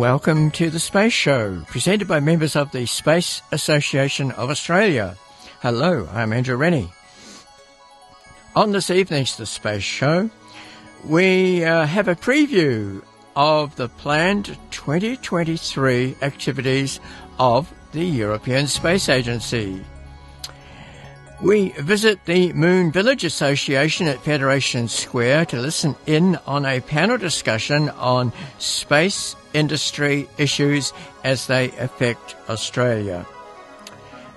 Welcome to the Space Show, presented by members of the Space Association of Australia. Hello, I'm Andrew Rennie. On this evening's The Space Show, we uh, have a preview of the planned 2023 activities of the European Space Agency. We visit the Moon Village Association at Federation Square to listen in on a panel discussion on space industry issues as they affect Australia.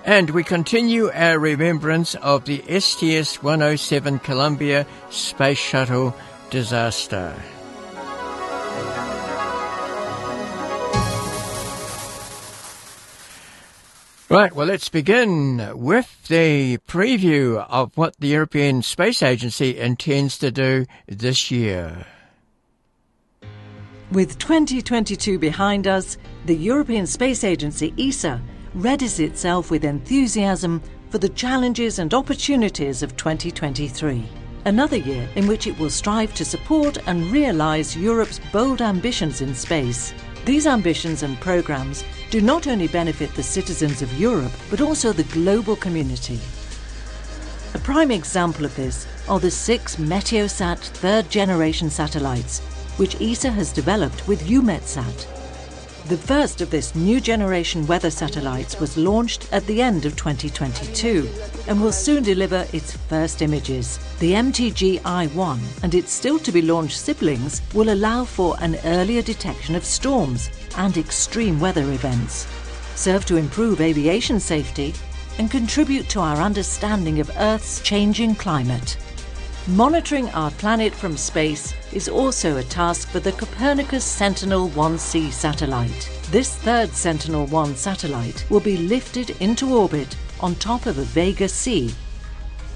And we continue our remembrance of the STS 107 Columbia Space Shuttle disaster. Right, well, let's begin with the preview of what the European Space Agency intends to do this year. With 2022 behind us, the European Space Agency ESA readies itself with enthusiasm for the challenges and opportunities of 2023. Another year in which it will strive to support and realise Europe's bold ambitions in space. These ambitions and programmes do not only benefit the citizens of Europe, but also the global community. A prime example of this are the six Meteosat third generation satellites, which ESA has developed with EUMETSAT. The first of this new generation weather satellites was launched at the end of 2022 and will soon deliver its first images. The MTG I-1 and its still to be launched siblings will allow for an earlier detection of storms and extreme weather events, serve to improve aviation safety, and contribute to our understanding of Earth's changing climate. Monitoring our planet from space is also a task for the Copernicus Sentinel-1C satellite. This third Sentinel-1 satellite will be lifted into orbit on top of a Vega C.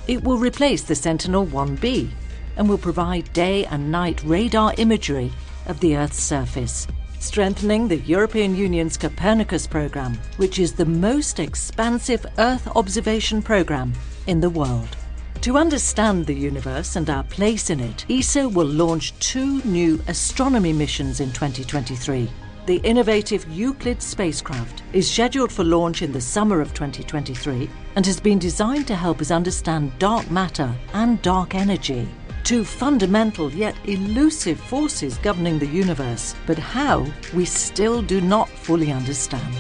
It will replace the Sentinel-1B and will provide day and night radar imagery of the Earth's surface strengthening the European Union's Copernicus programme, which is the most expansive Earth observation programme in the world. To understand the universe and our place in it, ESA will launch two new astronomy missions in 2023. The innovative Euclid spacecraft is scheduled for launch in the summer of 2023 and has been designed to help us understand dark matter and dark energy two fundamental yet elusive forces governing the universe, but how we still do not fully understand.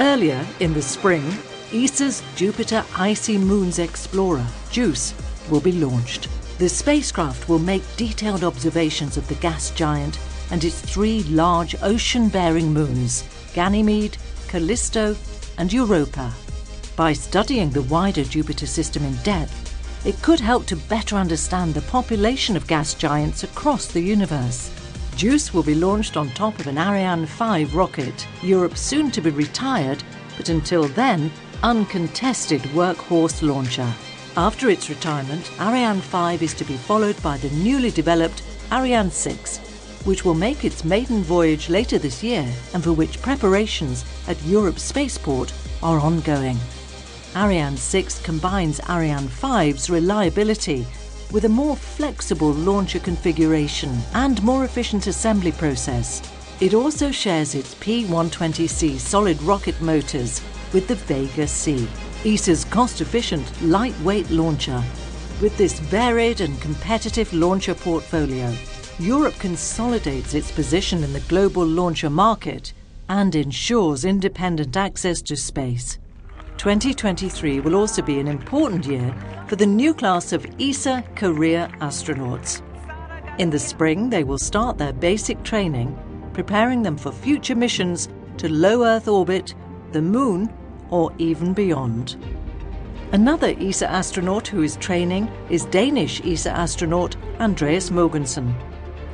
Earlier in the spring, ESA's Jupiter Icy Moons Explorer, JUICE, will be launched. The spacecraft will make detailed observations of the gas giant and its three large ocean bearing moons, Ganymede, Callisto, and Europa. By studying the wider Jupiter system in depth, it could help to better understand the population of gas giants across the universe. JUICE will be launched on top of an Ariane 5 rocket, Europe's soon to be retired, but until then, uncontested workhorse launcher. After its retirement, Ariane 5 is to be followed by the newly developed Ariane 6, which will make its maiden voyage later this year and for which preparations at Europe's spaceport are ongoing. Ariane 6 combines Ariane 5's reliability with a more flexible launcher configuration and more efficient assembly process. It also shares its P120C solid rocket motors with the Vega C, ESA's cost-efficient, lightweight launcher. With this varied and competitive launcher portfolio, Europe consolidates its position in the global launcher market and ensures independent access to space. 2023 will also be an important year for the new class of ESA career astronauts. In the spring, they will start their basic training, preparing them for future missions to low Earth orbit, the Moon, or even beyond. Another ESA astronaut who is training is Danish ESA astronaut Andreas Mogensen.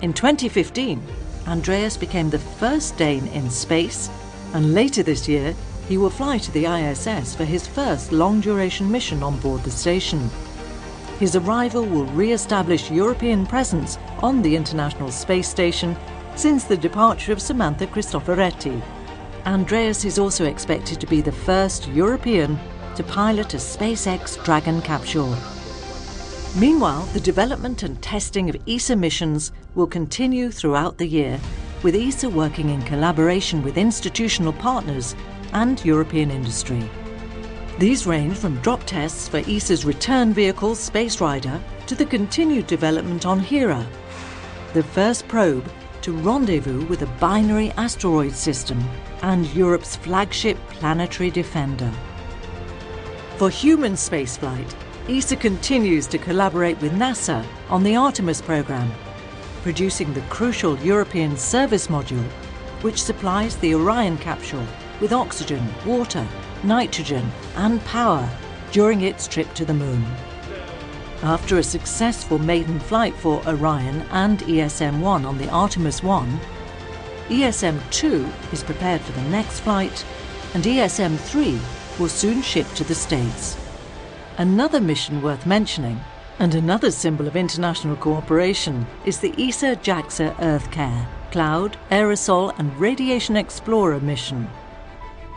In 2015, Andreas became the first Dane in space, and later this year, he will fly to the ISS for his first long duration mission on board the station. His arrival will re establish European presence on the International Space Station since the departure of Samantha Cristoforetti. Andreas is also expected to be the first European to pilot a SpaceX Dragon capsule. Meanwhile, the development and testing of ESA missions will continue throughout the year, with ESA working in collaboration with institutional partners and European industry. These range from drop tests for ESA's return vehicle Space Rider to the continued development on Hera, the first probe to rendezvous with a binary asteroid system and Europe's flagship planetary defender. For human spaceflight, ESA continues to collaborate with NASA on the Artemis program, producing the crucial European service module which supplies the Orion capsule with oxygen, water, nitrogen, and power during its trip to the Moon. After a successful maiden flight for Orion and ESM 1 on the Artemis 1, ESM 2 is prepared for the next flight, and ESM 3 will soon ship to the States. Another mission worth mentioning, and another symbol of international cooperation, is the ESA JAXA EarthCare Cloud, Aerosol, and Radiation Explorer mission.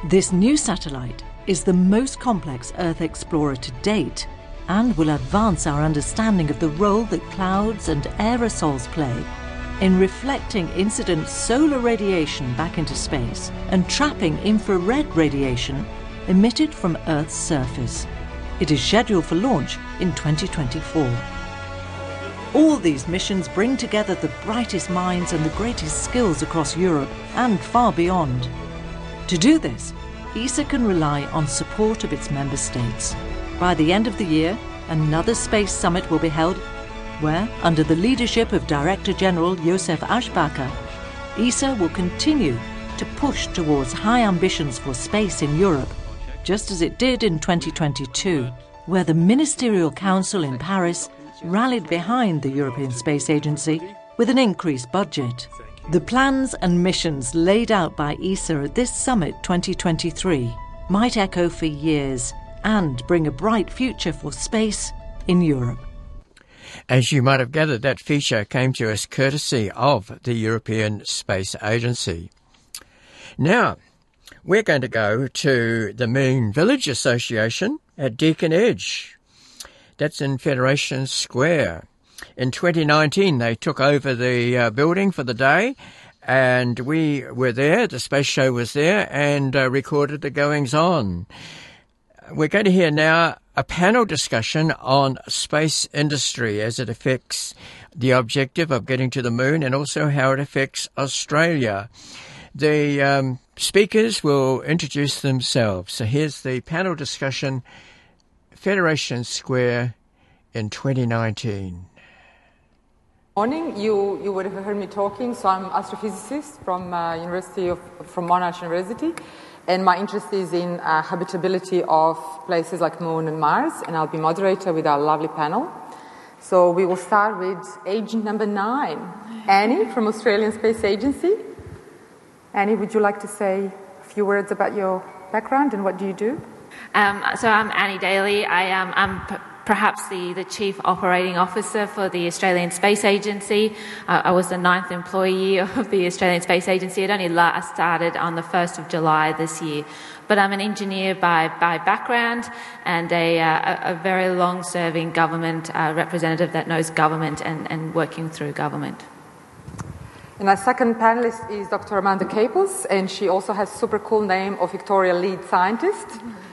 This new satellite is the most complex Earth explorer to date and will advance our understanding of the role that clouds and aerosols play in reflecting incident solar radiation back into space and trapping infrared radiation emitted from Earth's surface. It is scheduled for launch in 2024. All these missions bring together the brightest minds and the greatest skills across Europe and far beyond. To do this, ESA can rely on support of its member states. By the end of the year, another space summit will be held where, under the leadership of Director General Josef Aschbacher, ESA will continue to push towards high ambitions for space in Europe, just as it did in 2022, where the Ministerial Council in Paris rallied behind the European Space Agency with an increased budget. The plans and missions laid out by ESA at this summit 2023 might echo for years and bring a bright future for space in Europe. As you might have gathered, that feature came to us courtesy of the European Space Agency. Now, we're going to go to the Moon Village Association at Deakin Edge. That's in Federation Square. In 2019, they took over the uh, building for the day, and we were there. The space show was there and uh, recorded the goings on. We're going to hear now a panel discussion on space industry as it affects the objective of getting to the moon and also how it affects Australia. The um, speakers will introduce themselves. So here's the panel discussion Federation Square in 2019. Morning, you, you would have heard me talking. So I'm astrophysicist from uh, University of from Monash University, and my interest is in uh, habitability of places like Moon and Mars, and I'll be moderator with our lovely panel. So we will start with agent number nine, Annie from Australian Space Agency. Annie, would you like to say a few words about your background and what do you do? Um, so I'm Annie Daly. I am perhaps the, the Chief Operating Officer for the Australian Space Agency. Uh, I was the ninth employee of the Australian Space Agency. It only last started on the 1st of July this year. But I'm an engineer by, by background and a, uh, a very long serving government uh, representative that knows government and, and working through government. And our second panelist is Dr. Amanda Caples, and she also has super cool name of Victoria Lead Scientist. Mm-hmm.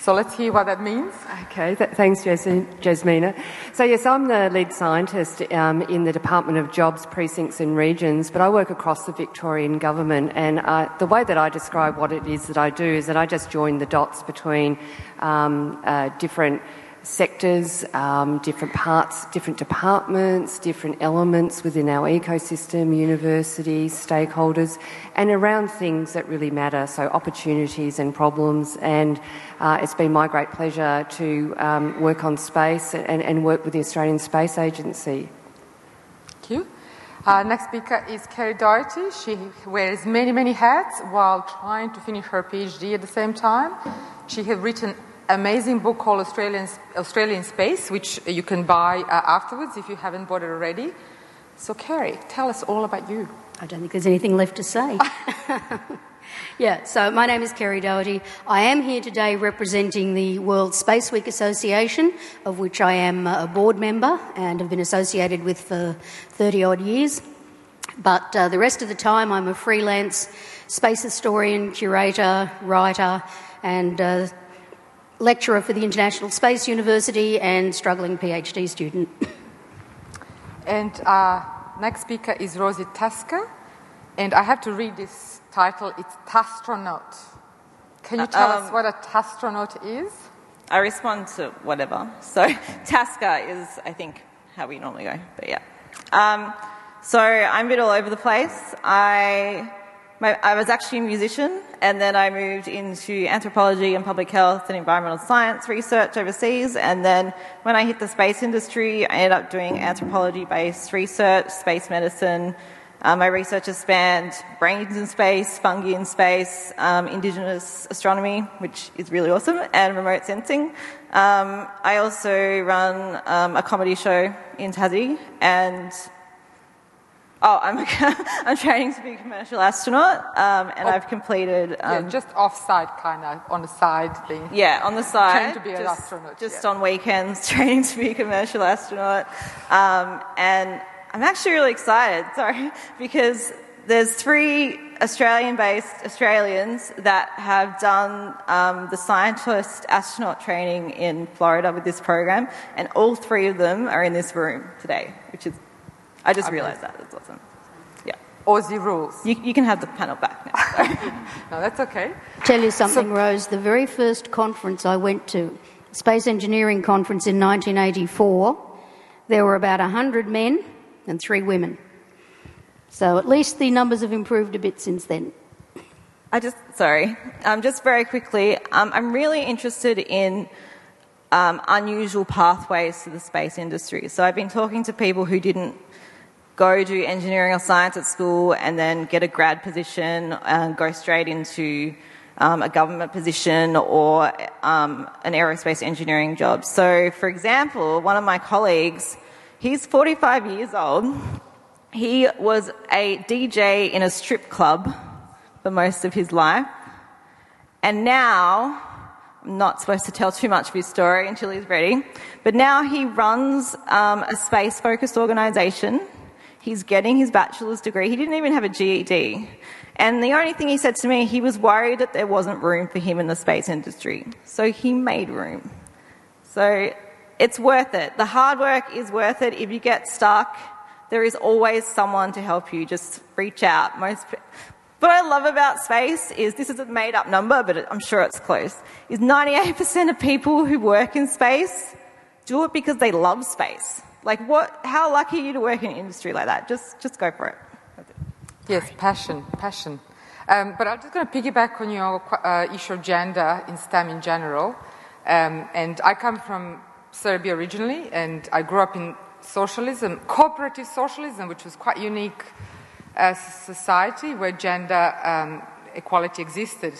So let's hear what that means. Okay, th- thanks, Jasmina. So, yes, I'm the lead scientist um, in the Department of Jobs, Precincts and Regions, but I work across the Victorian Government. And uh, the way that I describe what it is that I do is that I just join the dots between um, uh, different sectors, um, different parts, different departments, different elements within our ecosystem, universities, stakeholders, and around things that really matter, so opportunities and problems. And uh, it's been my great pleasure to um, work on space and, and, work with the Australian Space Agency. Thank you. Uh, next speaker is Kerrie Dougherty. She wears many, many hats while trying to finish her PhD at the same time. She has written amazing book called Australian, Australian Space, which you can buy uh, afterwards if you haven't bought it already. So, Kerrie, tell us all about you. I don't think there's anything left to say. yeah, so my name is Kerrie Dougherty. I am here today representing the World Space Week Association, of which I am a board member and have been associated with for 30 odd years. But uh, the rest of the time, I'm a freelance space historian, curator, writer, and uh, lecturer for the International Space University and struggling PhD student. And our next speaker is Rosie Tasker. And I have to read this title. It's Tastronaut. Can you tell um, us what a tastronaut is? I respond to whatever. So Tasker is, I think, how we normally go. But yeah. Um, so I'm a bit all over the place. I my, I was actually a musician, and then I moved into anthropology and public health and environmental science research overseas. And then when I hit the space industry, I ended up doing anthropology based research, space medicine. Um, my research has spanned brains in space, fungi in space, um, indigenous astronomy, which is really awesome, and remote sensing. Um, I also run um, a comedy show in Tassie, and Oh, I'm, I'm training to be a commercial astronaut, um, and oh, I've completed. Um, yeah, just off-site, kind of on the side thing. Yeah, on the side. Training to be just, an astronaut. Just yeah. on weekends, training to be a commercial astronaut, um, and I'm actually really excited. Sorry, because there's three Australian-based Australians that have done um, the scientist astronaut training in Florida with this program, and all three of them are in this room today, which is I just realized that. That's awesome. Yeah. Aussie rules. You, you can have the panel back now. no, that's okay. Tell you something, so, Rose. The very first conference I went to, Space Engineering Conference in 1984, there were about 100 men and three women. So at least the numbers have improved a bit since then. I just, sorry, um, just very quickly, um, I'm really interested in um, unusual pathways to the space industry. So I've been talking to people who didn't go do engineering or science at school and then get a grad position and go straight into um, a government position or um, an aerospace engineering job. So, for example, one of my colleagues, he's 45 years old. He was a DJ in a strip club for most of his life. And now, I'm not supposed to tell too much of his story until he's ready, but now he runs um, a space focused organization He's getting his bachelor's degree. He didn't even have a GED. And the only thing he said to me, he was worried that there wasn't room for him in the space industry. So he made room. So it's worth it. The hard work is worth it. If you get stuck, there is always someone to help you. Just reach out. Most, what I love about space is this is a made up number, but I'm sure it's close. Is 98% of people who work in space do it because they love space. Like, what, how lucky are you to work in an industry like that? Just, just go for it. Yes, passion, passion. Um, but I'm just going to piggyback on your uh, issue of gender in STEM in general. Um, and I come from Serbia originally, and I grew up in socialism, cooperative socialism, which was quite unique as a society where gender um, equality existed.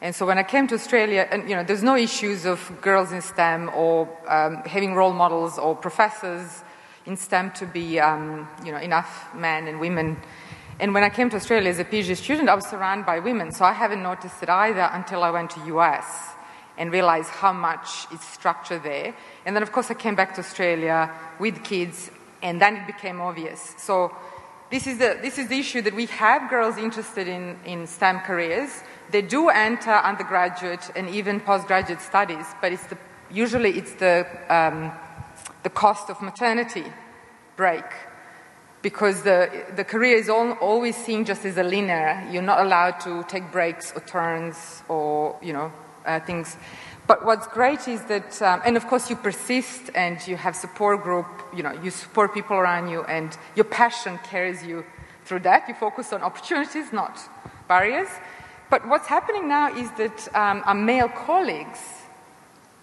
And so when I came to Australia, and you know, there's no issues of girls in STEM or um, having role models or professors in STEM to be, um, you know, enough men and women. And when I came to Australia as a PhD student, I was surrounded by women, so I haven't noticed it either until I went to US and realized how much is structured there. And then, of course, I came back to Australia with kids, and then it became obvious. So this is the, this is the issue that we have girls interested in, in STEM careers, they do enter undergraduate and even postgraduate studies, but it's the, usually it's the, um, the cost of maternity break because the, the career is all, always seen just as a linear. You're not allowed to take breaks or turns or, you know, uh, things. But what's great is that, um, and of course you persist and you have support group, you know, you support people around you and your passion carries you through that. You focus on opportunities, not barriers. But what's happening now is that um, our male colleagues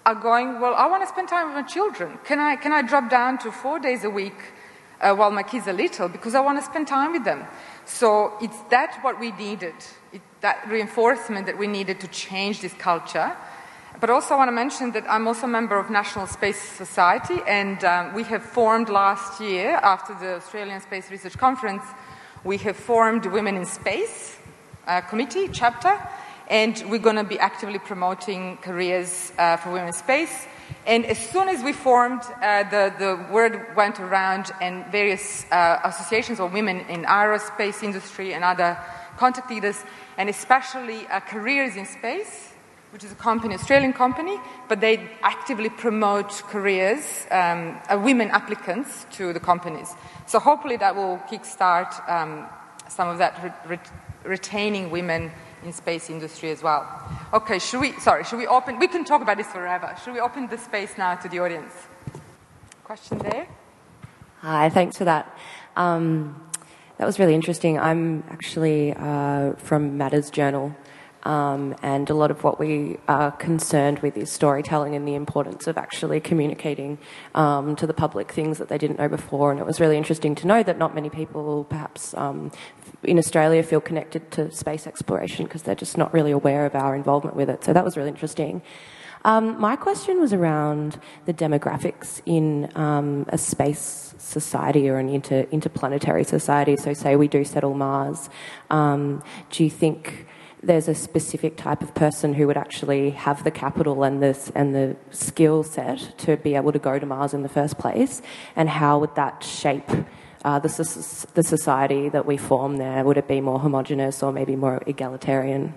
are going, well, I want to spend time with my children. Can I, can I drop down to four days a week uh, while my kids are little because I want to spend time with them. So it's that what we needed, it, that reinforcement that we needed to change this culture. But also, I want to mention that I'm also a member of National Space Society, and um, we have formed last year, after the Australian Space Research Conference, we have formed Women in Space uh, Committee chapter, and we're going to be actively promoting careers uh, for women in space. And as soon as we formed, uh, the, the word went around, and various uh, associations of women in aerospace industry and other contacted us, and especially uh, careers in space, which is a company, Australian company, but they actively promote careers, um, women applicants to the companies. So hopefully that will kickstart um, some of that re- re- retaining women in space industry as well. Okay, should we, sorry, should we open, we can talk about this forever. Should we open the space now to the audience? Question there? Hi, thanks for that. Um, that was really interesting. I'm actually uh, from Matters Journal, um, and a lot of what we are concerned with is storytelling and the importance of actually communicating um, to the public things that they didn't know before. And it was really interesting to know that not many people, perhaps um, in Australia, feel connected to space exploration because they're just not really aware of our involvement with it. So that was really interesting. Um, my question was around the demographics in um, a space society or an inter, interplanetary society. So, say we do settle Mars, um, do you think there's a specific type of person who would actually have the capital and the, and the skill set to be able to go to Mars in the first place? And how would that shape uh, the, the society that we form there? Would it be more homogenous or maybe more egalitarian?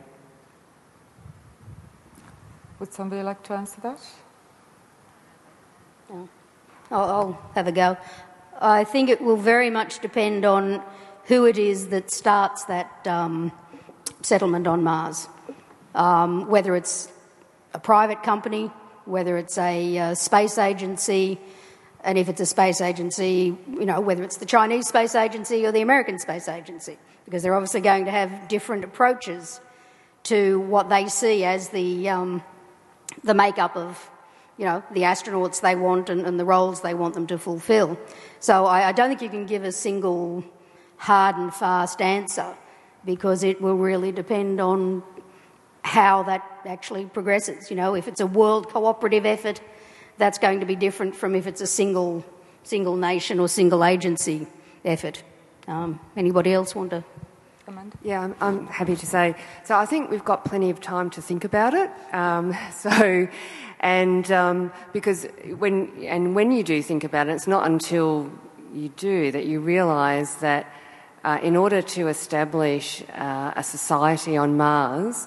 Would somebody like to answer that? I'll, I'll have a go. I think it will very much depend on who it is that starts that. Um, settlement on Mars. Um, whether it's a private company, whether it's a uh, space agency, and if it's a space agency, you know, whether it's the Chinese space agency or the American space agency, because they're obviously going to have different approaches to what they see as the, um, the makeup of, you know, the astronauts they want and, and the roles they want them to fulfill. So I, I don't think you can give a single hard and fast answer because it will really depend on how that actually progresses. You know, if it's a world cooperative effort, that's going to be different from if it's a single single nation or single agency effort. Um, anybody else want to? Yeah, I'm, I'm, happy to say. So I think we've got plenty of time to think about it. Um, so, and um, because when and when you do think about it, it's not until you do that you realise that uh, in order to establish uh, a society on Mars,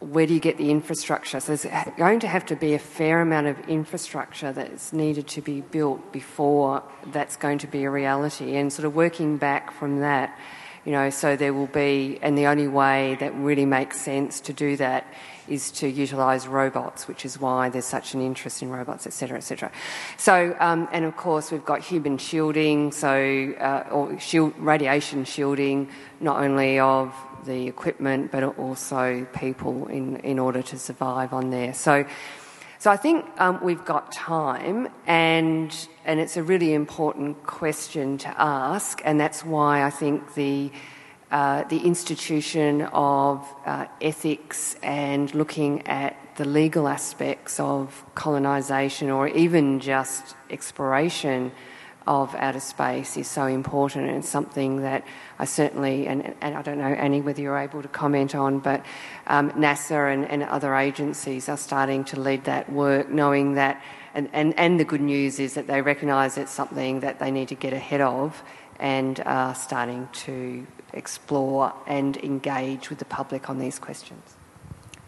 where do you get the infrastructure? So there's going to have to be a fair amount of infrastructure that's needed to be built before that's going to be a reality. And sort of working back from that, you know, so there will be, and the only way that really makes sense to do that is to utilise robots, which is why there's such an interest in robots, etc., etc. So, um, and of course, we've got human shielding, so uh, or shield, radiation shielding, not only of the equipment but also people in in order to survive on there. So. So I think um, we've got time, and and it's a really important question to ask, and that's why I think the uh, the institution of uh, ethics and looking at the legal aspects of colonisation or even just exploration of outer space is so important and something that I certainly, and, and I don't know, Annie, whether you're able to comment on, but um, NASA and, and other agencies are starting to lead that work, knowing that, and, and, and the good news is that they recognise it's something that they need to get ahead of and are starting to explore and engage with the public on these questions.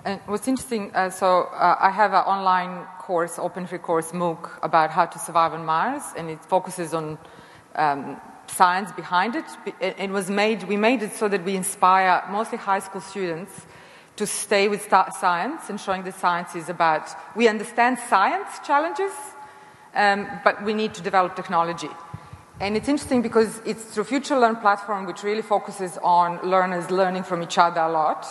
And what's interesting, uh, so uh, I have an online course, open free course, MOOC, about how to survive on Mars, and it focuses on um, science behind it. It was made, we made it so that we inspire mostly high school students to stay with science and showing that science is about, we understand science challenges, um, but we need to develop technology. And it's interesting because it's through FutureLearn platform, which really focuses on learners learning from each other a lot.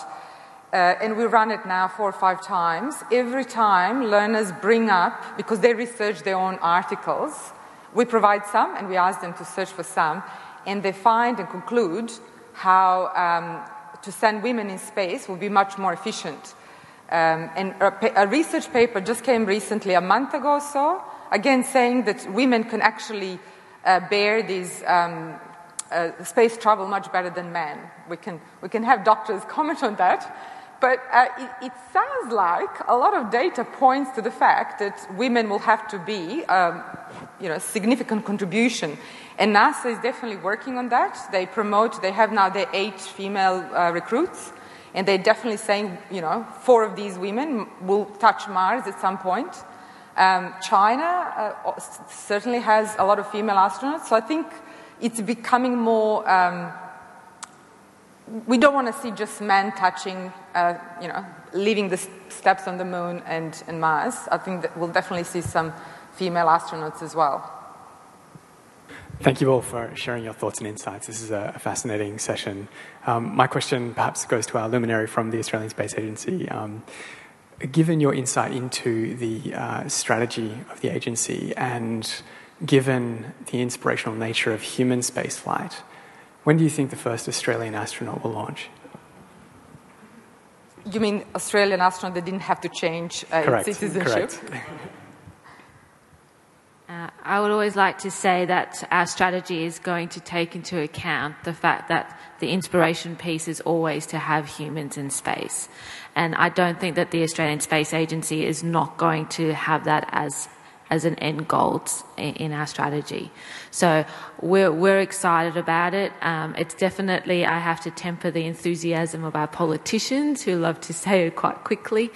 Uh, and we run it now four or five times. Every time, learners bring up, because they research their own articles, we provide some and we ask them to search for some, and they find and conclude how um, to send women in space will be much more efficient. Um, and a, a, research paper just came recently, a month ago or so, again saying that women can actually uh, bear these um, uh, space travel much better than men. We can, we can have doctors comment on that. But uh, it, it, sounds like a lot of data points to the fact that women will have to be, um, you know, a significant contribution. And NASA is definitely working on that. They promote, they have now their eight female uh, recruits, and they're definitely saying, you know, four of these women will touch Mars at some point. Um, China uh, certainly has a lot of female astronauts, so I think it's becoming more. Um, we don't want to see just men touching, uh, you know, leaving the steps on the moon and, and Mars. I think that we'll definitely see some female astronauts as well. Thank you all for sharing your thoughts and insights. This is a, fascinating session. Um, my question perhaps goes to our luminary from the Australian Space Agency. Um, given your insight into the uh, strategy of the agency and given the inspirational nature of human spaceflight, when do you think the first Australian astronaut will launch? You mean Australian astronaut that didn't have to change uh, Correct. citizenship? Correct. Uh, I would always like to say that our strategy is going to take into account the fact that the inspiration piece is always to have humans in space. And I don't think that the Australian Space Agency is not going to have that as as an end goal in our strategy. So we're, we're excited about it. Um, it's definitely, I have to temper the enthusiasm of our politicians who love to say it quite quickly.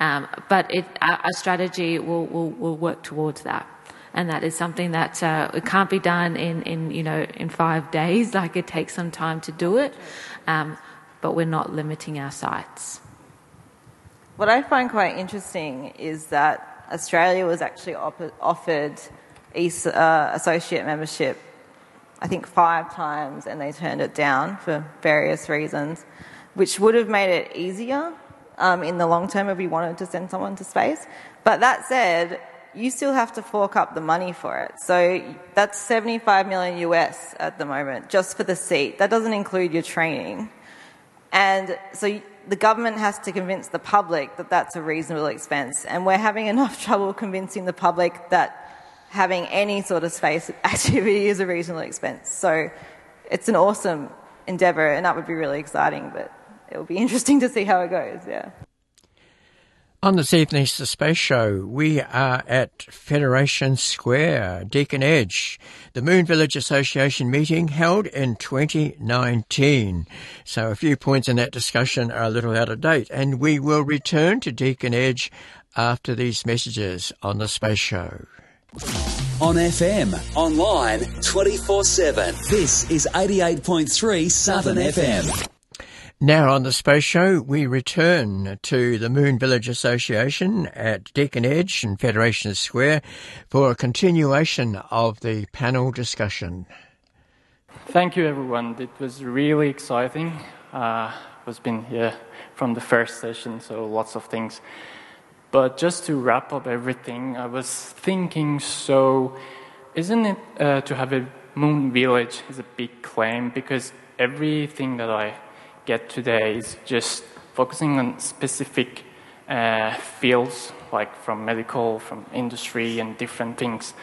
Um, but it, our, our, strategy will, will, will work towards that. And that is something that uh, it can't be done in, in, you know, in five days. Like it takes some time to do it. Um, but we're not limiting our sights. What I find quite interesting is that Australia was actually op- offered ESA, uh, associate membership, I think five times, and they turned it down for various reasons, which would have made it easier um, in the long term if we wanted to send someone to space. But that said, you still have to fork up the money for it. So that's 75 million US at the moment, just for the seat. That doesn't include your training. And so the government has to convince the public that that's a reasonable expense. And we're having enough trouble convincing the public that having any sort of space activity is a reasonable expense. So it's an awesome endeavour, and that would be really exciting, but it will be interesting to see how it goes, yeah. On this evening's The Space Show, we are at Federation Square, Deakin Edge, the Moon Village Association meeting held in 2019. So a few points in that discussion are a little out of date, and we will return to Deakin Edge after these messages on The Space Show. On FM, online, 24 7. This is 88.3 Southern FM. Now on the Space Show, we return to the Moon Village Association at Deakin Edge and Federation Square for a continuation of the panel discussion. Thank you, everyone. It was really exciting. Uh, was been here from the first session, so lots of things. But just to wrap up everything, I was thinking. So, isn't it uh, to have a moon village is a big claim because everything that I get today is just focusing on specific uh, fields, like from medical, from industry, and different things.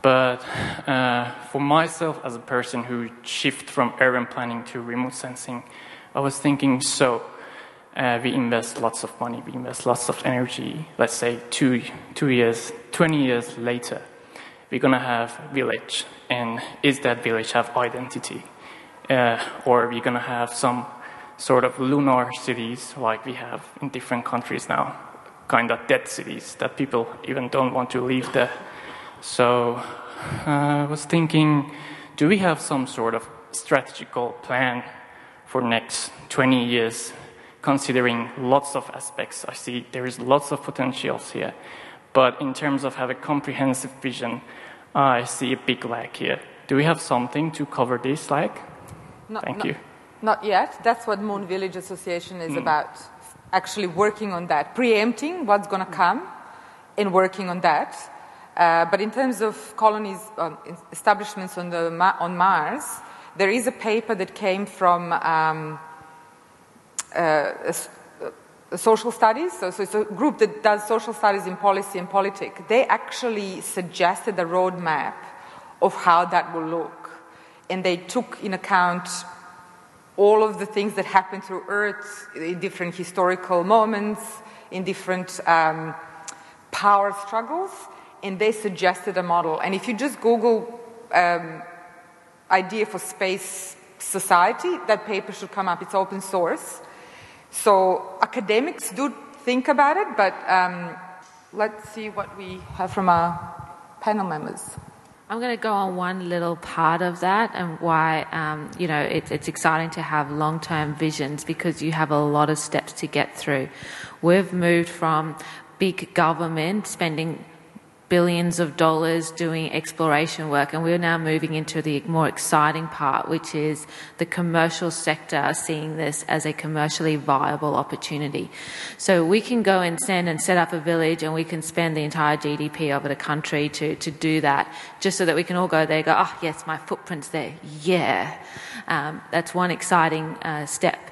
But uh, for myself, as a person who shift from urban planning to remote sensing, I was thinking so. Uh, we invest lots of money, we invest lots of energy. Let's say two, two years, 20 years later, we're gonna have village, and is that village have identity, uh, or we're gonna have some sort of lunar cities like we have in different countries now, kind of dead cities that people even don't want to leave there. So uh, I was thinking, do we have some sort of strategical plan for next 20 years, considering lots of aspects? I see there is lots of potentials here, but in terms of have a comprehensive vision, I see a big lag here. Do we have something to cover this lag? No, Thank no. you. Not yet. That's what Moon Village Association is mm. about. Actually working on that, preempting what's going to come and working on that. Uh, but in terms of colonies, um, establishments on, the, on Mars, there is a paper that came from um, uh, a, a social studies, so, so, it's a group that does social studies in policy and politics. They actually suggested a roadmap of how that will look. And they took in account all of the things that happen through Earth in different historical moments, in different um, power struggles, and they suggested a model. And if you just Google um, idea for space society, that paper should come up. It's open source. So academics do think about it, but um, let's see what we have from our panel members. I'm going to go on one little part of that and why, um, you know, it, it's exciting to have long term visions because you have a lot of steps to get through. We've moved from big government spending billions of dollars doing exploration work, and we're now moving into the more exciting part, which is the commercial sector seeing this as a commercially viable opportunity. So we can go and send and set up a village, and we can spend the entire GDP of the country to, to do that, just so that we can all go there, go, oh, yes, my footprint's there. Yeah. Um, that's one exciting uh, step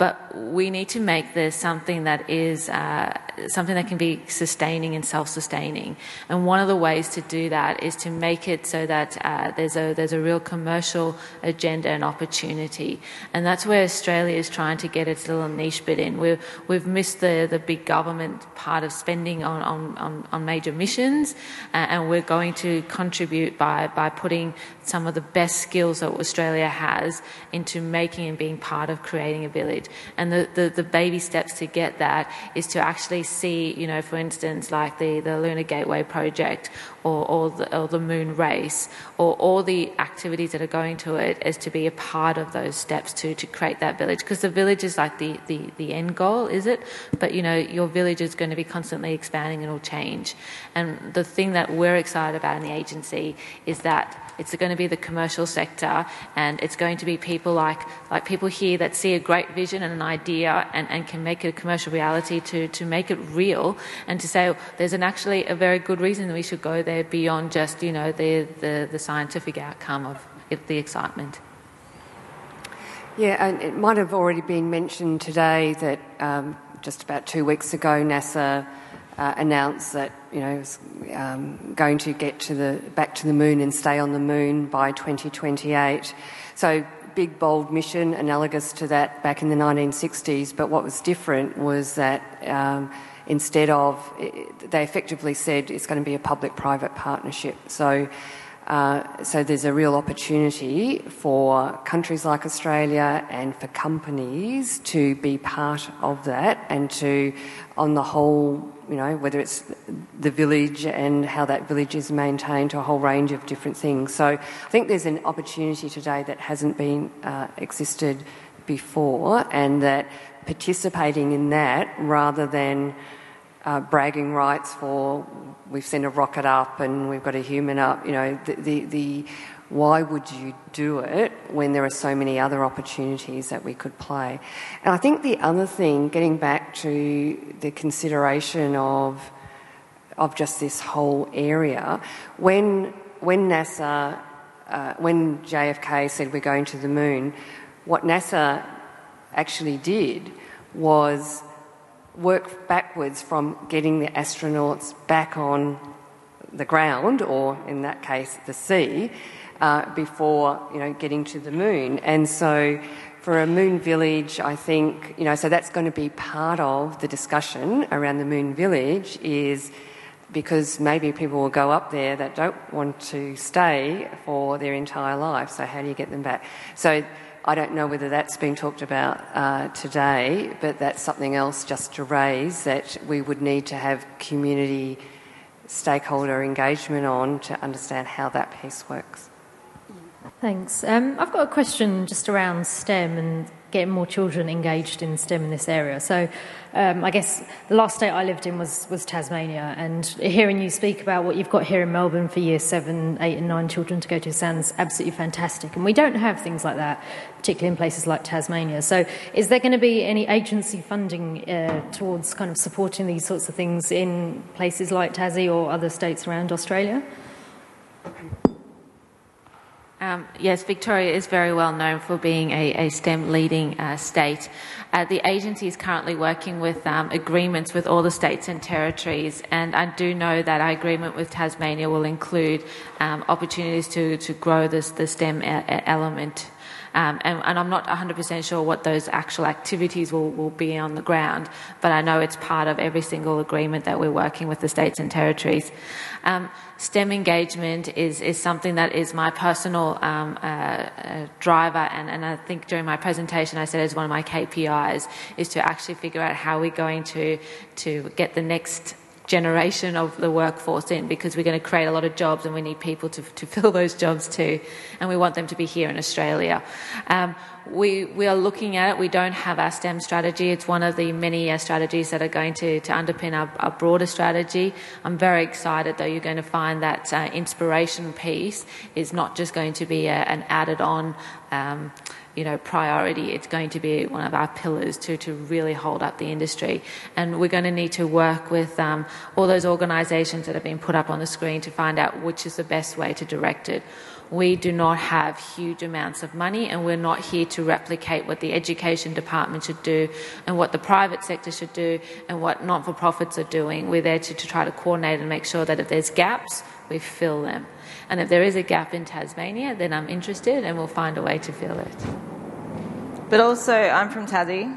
but we need to make this something that is uh, something that can be sustaining and self-sustaining. And one of the ways to do that is to make it so that uh, there's a there's a real commercial agenda and opportunity. And that's where Australia is trying to get its little niche bit in. We've we've missed the the big government part of spending on on, on, on major missions, uh, and we're going to contribute by by putting some of the best skills that Australia has into making and being part of creating a village. And the, the, the, baby steps to get that is to actually see, you know, for instance, like the, the Lunar Gateway project or, or, the, or the moon race or all the activities that are going to it is to be a part of those steps to, to create that village. Because the village is like the, the, the end goal, is it? But, you know, your village is going to be constantly expanding and will change. And the thing that we're excited about in the agency is that it's going to be the commercial sector, and it's going to be people like, like people here that see a great vision and an idea and, and can make it a commercial reality to, to make it real and to say, oh, there's an actually a very good reason that we should go there beyond just, you know, the, the, the scientific outcome of the excitement. Yeah, and it might have already been mentioned today that um, just about two weeks ago, NASA uh, announced that you know was um, going to get to the back to the moon and stay on the moon by 2028. So big bold mission analogous to that back in the 1960s. But what was different was that. Um, instead of, they effectively said it's going to be a public private partnership. So uh, so there's a real opportunity for countries like Australia and for companies to be part of that and to, on the whole, you know, whether it's the village and how that village is maintained to a whole range of different things. So I think there's an opportunity today that hasn't been uh, existed before and that participating in that rather than uh, bragging rights for we've sent a rocket up and we've got a human up. You know, the, the, the, why would you do it when there are so many other opportunities that we could play? And I think the other thing, getting back to the consideration of of just this whole area, when when NASA, uh, when JFK said we're going to the moon, what NASA actually did was work backwards from getting the astronauts back on the ground, or in that case, the sea, uh, before you know getting to the moon. And so, for a moon village, I think you know, so that's going to be part of the discussion around the moon village. Is because maybe people will go up there that don't want to stay for their entire life. So how do you get them back? So I don't know whether that's been talked about uh, today, but that's something else just to raise that we would need to have community stakeholder engagement on to understand how that piece works. Thanks. Um, I've got a question just around STEM and getting more children engaged in STEM in this area. So, um, I guess the last state I lived in was, was Tasmania, and hearing you speak about what you've got here in Melbourne for year seven, eight, and nine children to go to sounds absolutely fantastic. And we don't have things like that, particularly in places like Tasmania. So, is there going to be any agency funding uh, towards kind of supporting these sorts of things in places like Tassie or other states around Australia? Um, yes, Victoria is very well known for being a, a STEM leading uh, state. Uh, the agency is currently working with um, agreements with all the states and territories, and I do know that our agreement with Tasmania will include um, opportunities to, to grow this, the STEM a- element. Um, and, and, I'm not 100% sure what those actual activities will, will be on the ground, but I know it's part of every single agreement that we're working with the states and territories. Um, STEM engagement is, is something that is my personal um, uh, uh, driver, and, and I think during my presentation I said as one of my KPIs is to actually figure out how we're going to, to get the next generation of the workforce in because we're going to create a lot of jobs and we need people to, to fill those jobs too. And we want them to be here in Australia. Um, we, we are looking at it. We don't have our STEM strategy. It's one of the many uh, strategies that are going to, to underpin our, our, broader strategy. I'm very excited, though, you're going to find that uh, inspiration piece is not just going to be a, an added on. Um, you know, priority. It's going to be one of our pillars to, to really hold up the industry. And we're going to need to work with um, all those organisations that have been put up on the screen to find out which is the best way to direct it. We do not have huge amounts of money, and we're not here to replicate what the education department should do and what the private sector should do and what not for profits are doing. We're there to, to try to coordinate and make sure that if there's gaps, we fill them. And if there is a gap in Tasmania, then I'm interested and we'll find a way to fill it. But also, I'm from Tassie,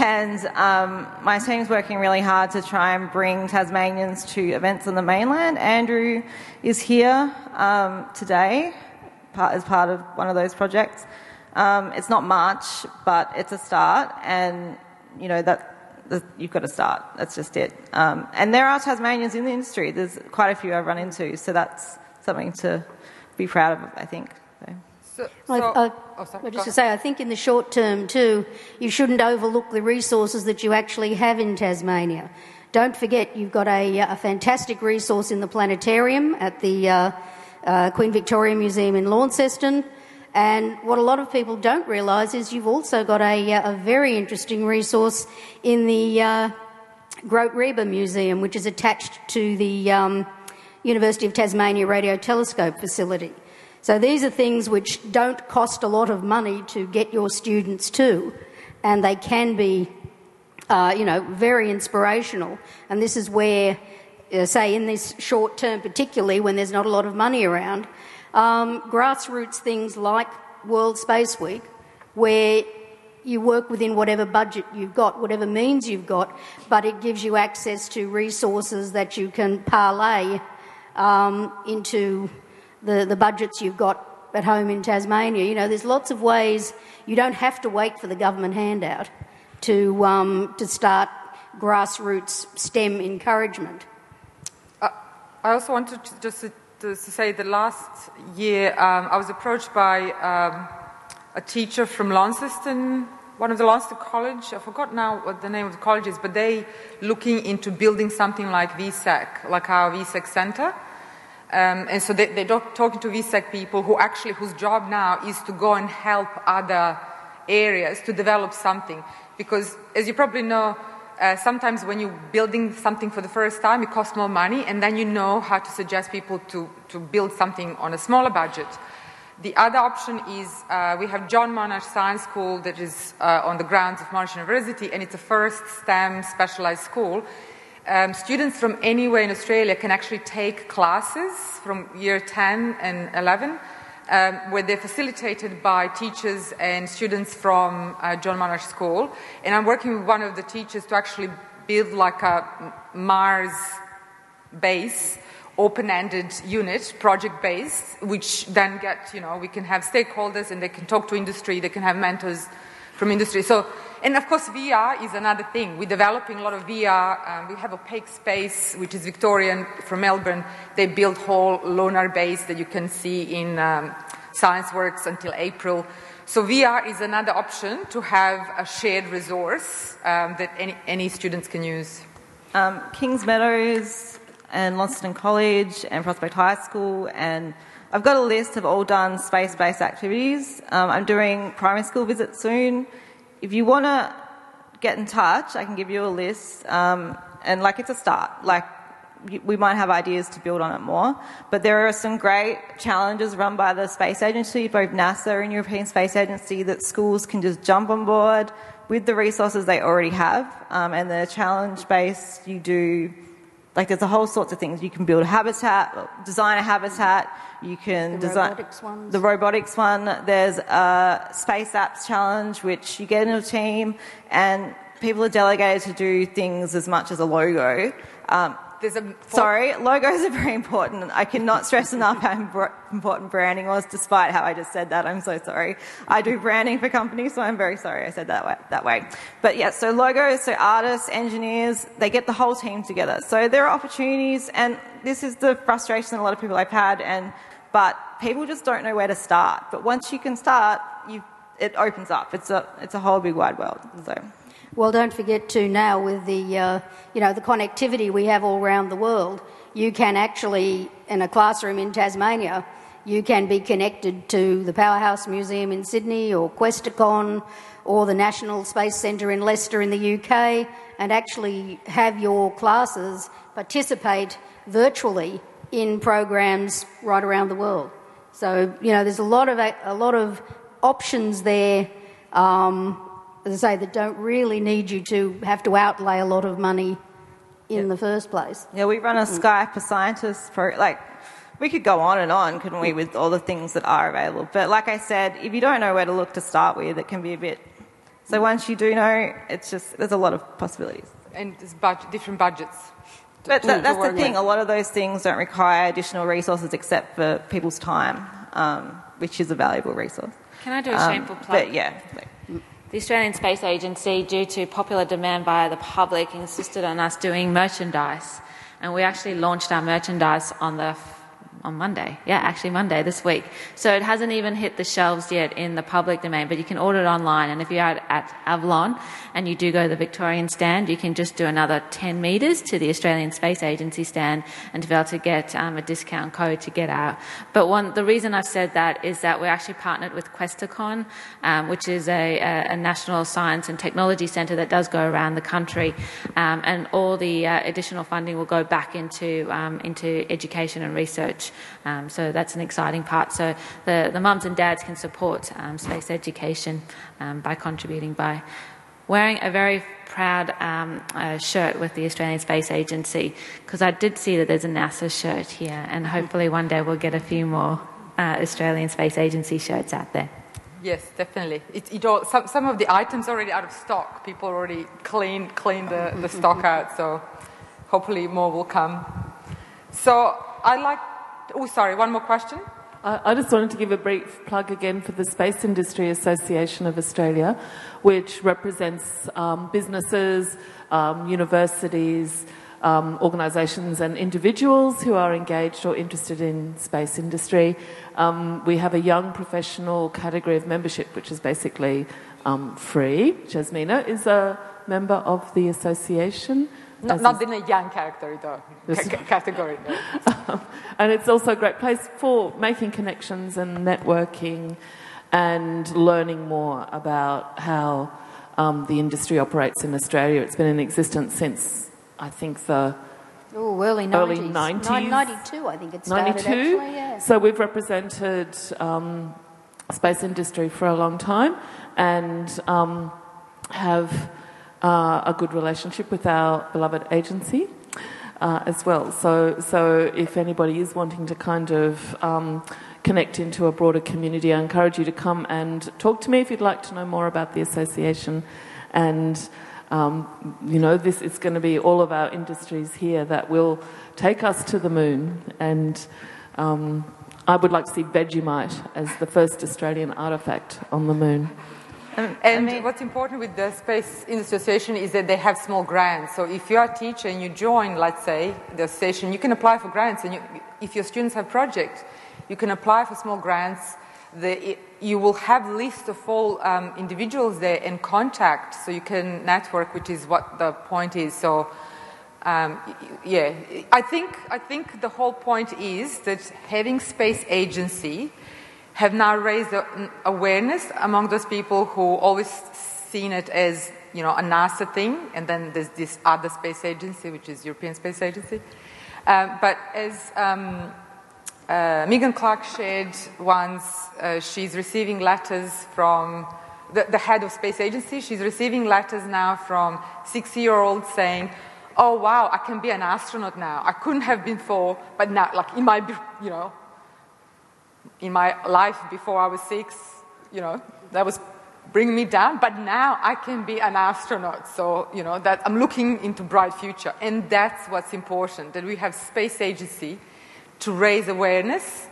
and um, my team's working really hard to try and bring Tasmanians to events on the mainland. Andrew is here um, today part, as part of one of those projects. Um, it's not much, but it's a start, and you know that you've got to start. That's just it. Um, and there are Tasmanians in the industry. There's quite a few I've run into, so that's something to be proud of, I think. So. So, I, I, oh, sorry, just to say, I think in the short term too, you shouldn't overlook the resources that you actually have in Tasmania. Don't forget, you've got a, a fantastic resource in the planetarium at the uh, uh, Queen Victoria Museum in Launceston. And what a lot of people don't realise is you've also got a, uh, a very interesting resource in the uh, Grote Reber Museum, which is attached to the um, University of Tasmania Radio Telescope facility. So these are things which don't cost a lot of money to get your students to, and they can be, uh, you know, very inspirational. And this is where, uh, say, in this short term, particularly when there's not a lot of money around, um, grassroots things like World Space Week, where you work within whatever budget you've got, whatever means you've got, but it gives you access to resources that you can parlay um, into the, the budgets you've got at home in Tasmania. You know, there's lots of ways you don't have to wait for the government handout to, um, to start grassroots STEM encouragement. Uh, I also wanted to just to, to say the last year um, I was approached by um, a teacher from Launceston one of the last College, I forgot now what the name of the college is, but they looking into building something like VSEC, like our VSEC center. Um, and so they, they're talking to VSEC people who actually, whose job now is to go and help other areas to develop something. Because as you probably know, uh, sometimes when you're building something for the first time, it costs more money, and then you know how to suggest people to, to build something on a smaller budget. The other option is uh, we have John Monash Science School that is uh, on the grounds of Monash University, and it's a first STEM specialized school. Um, students from anywhere in Australia can actually take classes from year 10 and 11, um, where they're facilitated by teachers and students from uh, John Monash School. And I'm working with one of the teachers to actually build like a Mars base open-ended unit, project-based, which then get, you know, we can have stakeholders and they can talk to industry, they can have mentors from industry. So, and of course, VR is another thing. We're developing a lot of VR. Um, we have Opaque Space, which is Victorian from Melbourne. They built whole lunar base that you can see in um, ScienceWorks until April. So VR is another option to have a shared resource um, that any, any students can use. Um, Kings Meadows and Launceston College and Prospect High School and I've got a list of all done space-based activities. Um, I'm doing primary school visits soon. If you want to get in touch, I can give you a list. Um, and like it's a start. Like we might have ideas to build on it more. But there are some great challenges run by the Space Agency, both NASA and European Space Agency, that schools can just jump on board with the resources they already have. Um, and the challenge based, you do, like there's a whole sorts of things. You can build a habitat, design a habitat, you can The design robotics ones. the robotics one. There's a space apps challenge, which you get in a team and people are delegated to do things as much as a logo. Um, There's a Sorry, logos are very important. I cannot stress enough how important branding was, despite how I just said that. I'm so sorry. I do branding for companies, so I'm very sorry I said that way. That way. But yeah, so logos, so artists, engineers, they get the whole team together. So there are opportunities, and this is the frustration a lot of people I've had, and but people just don't know where to start. But once you can start, you, it opens up. It's a it's a whole big wide world. So. Well, don't forget to now with the uh, you know the connectivity we have all around the world, you can actually in a classroom in Tasmania, you can be connected to the Powerhouse Museum in Sydney or Questacon or the National Space Centre in Leicester in the UK, and actually have your classes participate virtually in programs right around the world. So you know there's a lot of a lot of options there. Um, as I say, that don't really need you to have to outlay a lot of money in the first place. Yeah, we run a Skype for scientists for like we could go on and on, couldn't we, with all the things that are available. But like I said, if you don't know where to look to start with, it can be a bit. So once you do know, it's just there's a lot of possibilities. And there's budget, different budgets. to- But that, to that's the thing. with. A lot of those things don't require additional resources except for people's time, um, which is a valuable resource. Can I do a Um, shameful plug? But yeah, The Australian Space Agency, due to popular demand by the public, insisted on us doing merchandise, and we actually launched our merchandise on the on Monday. Yeah, actually Monday this week. So it hasn't even hit the shelves yet in the public domain, but you can order it online. And if you're at, at Avalon and you do go to the Victorian stand, you can just do another 10 metres to the Australian Space Agency stand and to be able to get um, a discount code to get out. But one, the reason I've said that is that we're actually partnered with Questacon, um, which is a, a, a national science and technology centre that does go around the country, um, and all the uh, additional funding will go back into um, into education and research. Um, so that's an exciting part. So the, the mums and dads can support um, space education by contributing by wearing a very proud um, uh, shirt with the Australian Space Agency because I did see that there's a NASA shirt here, and hopefully one day we'll get a few more uh, Australian Space Agency shirts out there. Yes, definitely. It, it all, some, some of the items already out of stock. People already clean clean the, the stock out. So hopefully more will come. So I like. Oh, sorry. One more question. I just wanted to give a brief plug again for the Space Industry Association of Australia, which represents um, businesses, um, universities, um, organisations, and individuals who are engaged or interested in space industry. Um, we have a young professional category of membership, which is basically um, free. Jasmina is a member of the association. No, not in a young category, though. This- Ca- category. No. and it's also a great place for making connections and networking and learning more about how um, the industry operates in Australia. It's been in existence since, I think, the Oh, early 90s. Early 90s. Nin- 92, I think it started 92. actually, yeah. So we've represented um, space industry for a long time and um, have uh, a good relationship with our beloved agency. Uh, as well. So, so if anybody is wanting to kind of um, connect into a broader community, I encourage you to come and talk to me if you'd like to know more about the association. And um, you know, this is going to be all of our industries here that will take us to the moon. And um, I would like to see Vegemite as the first Australian artefact on the moon. And what's important with the Space Industry Association is that they have small grants. So if you are a teacher and you join, let's say, the association, you can apply for grants. And you, if your students have projects, you can apply for small grants the, you will have list of all um, individuals there and contact, so you can network, which is what the point is. So, um, yeah, I think I think the whole point is that having space agency have now raised awareness among those people who always seen it as you know a NASA thing, and then there's this other space agency, which is European Space Agency. Um, but as um, uh, Megan Clark shared once, uh, she's receiving letters from the, the, head of space agency. She's receiving letters now from six-year-olds saying, "Oh wow, I can be an astronaut now. I couldn't have been before, but now, like in my, you know, in my life before I was six, you know, that was bringing me down. But now I can be an astronaut. So you know that I'm looking into bright future, and that's what's important. That we have space agency." to raise awareness,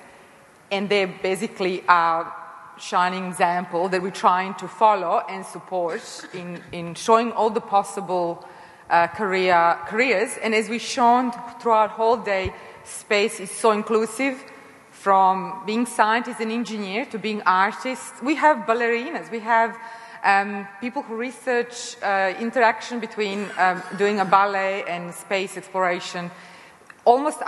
and they're basically our shining example that we're trying to follow and support in, in showing all the possible uh, career, careers. And as we've shown throughout whole day, space is so inclusive from being scientists and engineers to being artists. We have ballerinas, we have um, people who research uh, interaction between um, doing a ballet and space exploration. Almost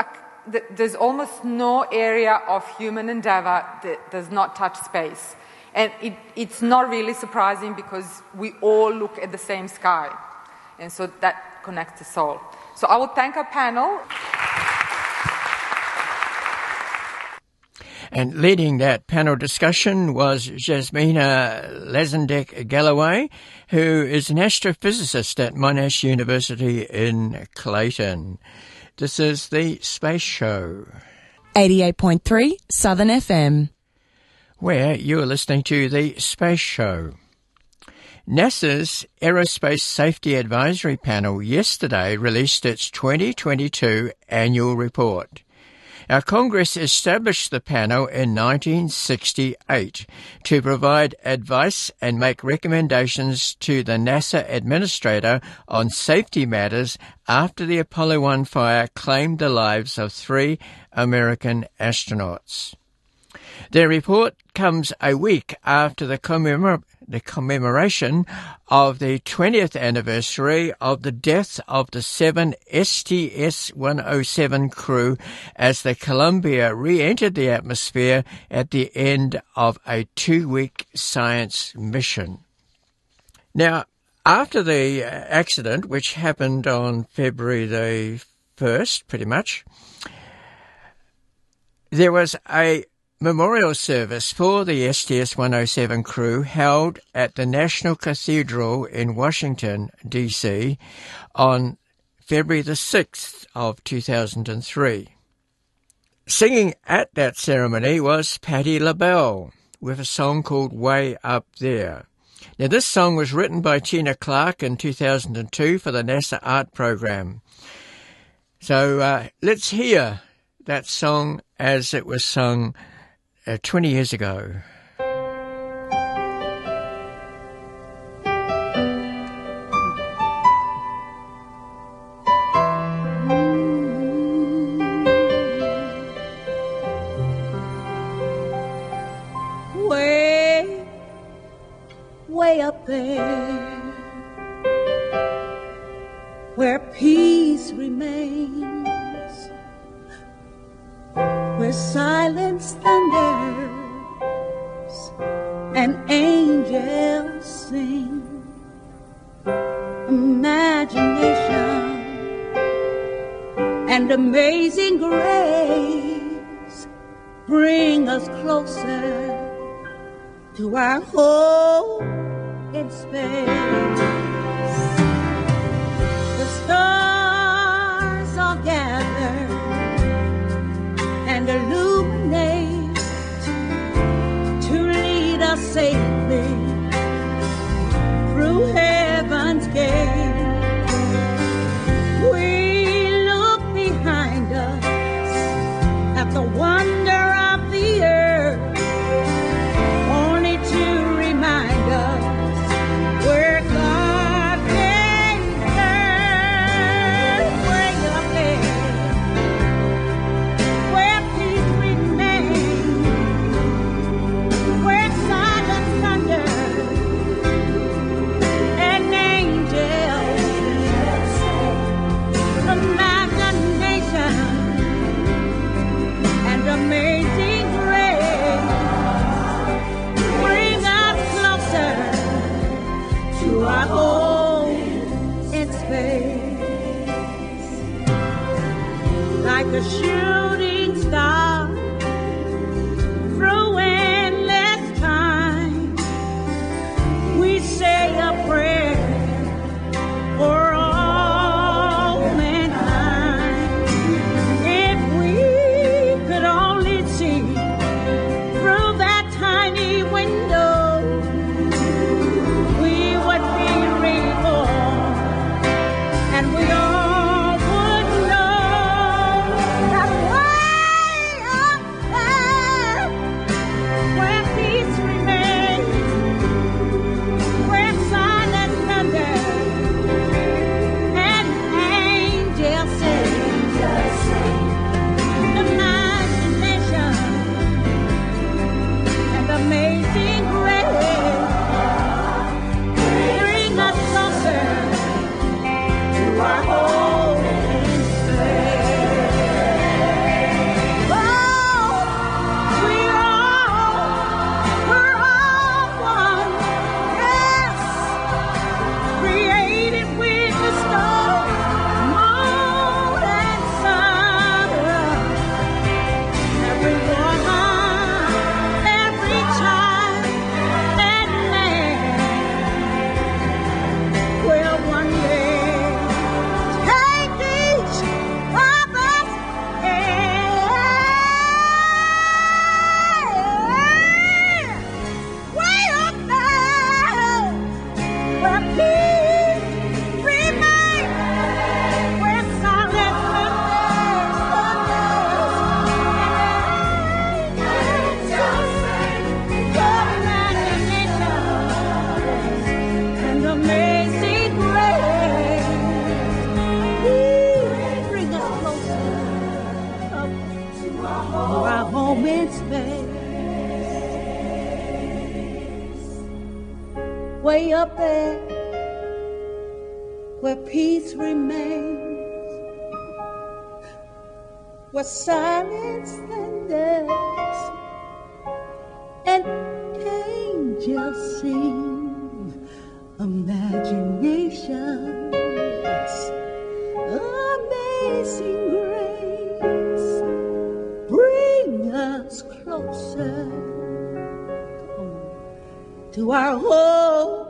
there's almost no area of human endeavor that does not touch space. And it, it's not really surprising because we all look at the same sky. And so that connects us all. So I will thank our panel. And leading that panel discussion was Jasmina Lazendic Galloway, who is an astrophysicist at Monash University in Clayton. This is the Space Show. 88.3 Southern FM. Where you are listening to the Space Show. NASA's Aerospace Safety Advisory Panel yesterday released its 2022 annual report. Our Congress established the panel in 1968 to provide advice and make recommendations to the NASA administrator on safety matters after the Apollo 1 fire claimed the lives of three American astronauts. Their report comes a week after the commemor- the commemoration of the 20th anniversary of the death of the seven STS-107 crew as the Columbia re-entered the atmosphere at the end of a two-week science mission. Now, after the uh, accident, which happened on February the 1st, pretty much, there was a memorial service for the STS 107 crew held at the National Cathedral in Washington, D.C. on February the 6th of 2003. Singing at that ceremony was Patti LaBelle with a song called Way Up There. Now, this song was written by Tina Clark in 2002 for the NASA Art Program. So uh, let's hear that song as it was sung uh, 20 years ago. Way, way up there, where peace remains where silence thunders and amazing grace bring us closer to our home in space. The stars all gather and illuminate to lead us safely through our home in space. Way up there, where peace remains, where silence thunders, and angels sing imaginations. Amazing grace, closer to our home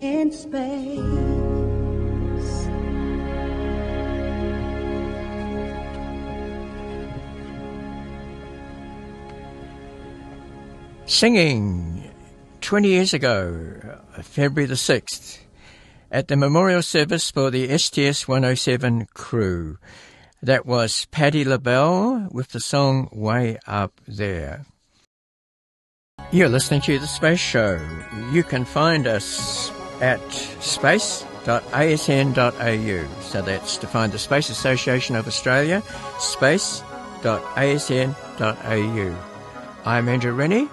in space. Singing 20 years ago, February the 6th, at the memorial service for the STS 107 crew. That was Patti LaBelle with the song Way Up There. You're listening to The Space Show. You can find us at space.asn.au. So that's to find the Space Association of Australia, space.asn.au. I'm Andrew Rennie.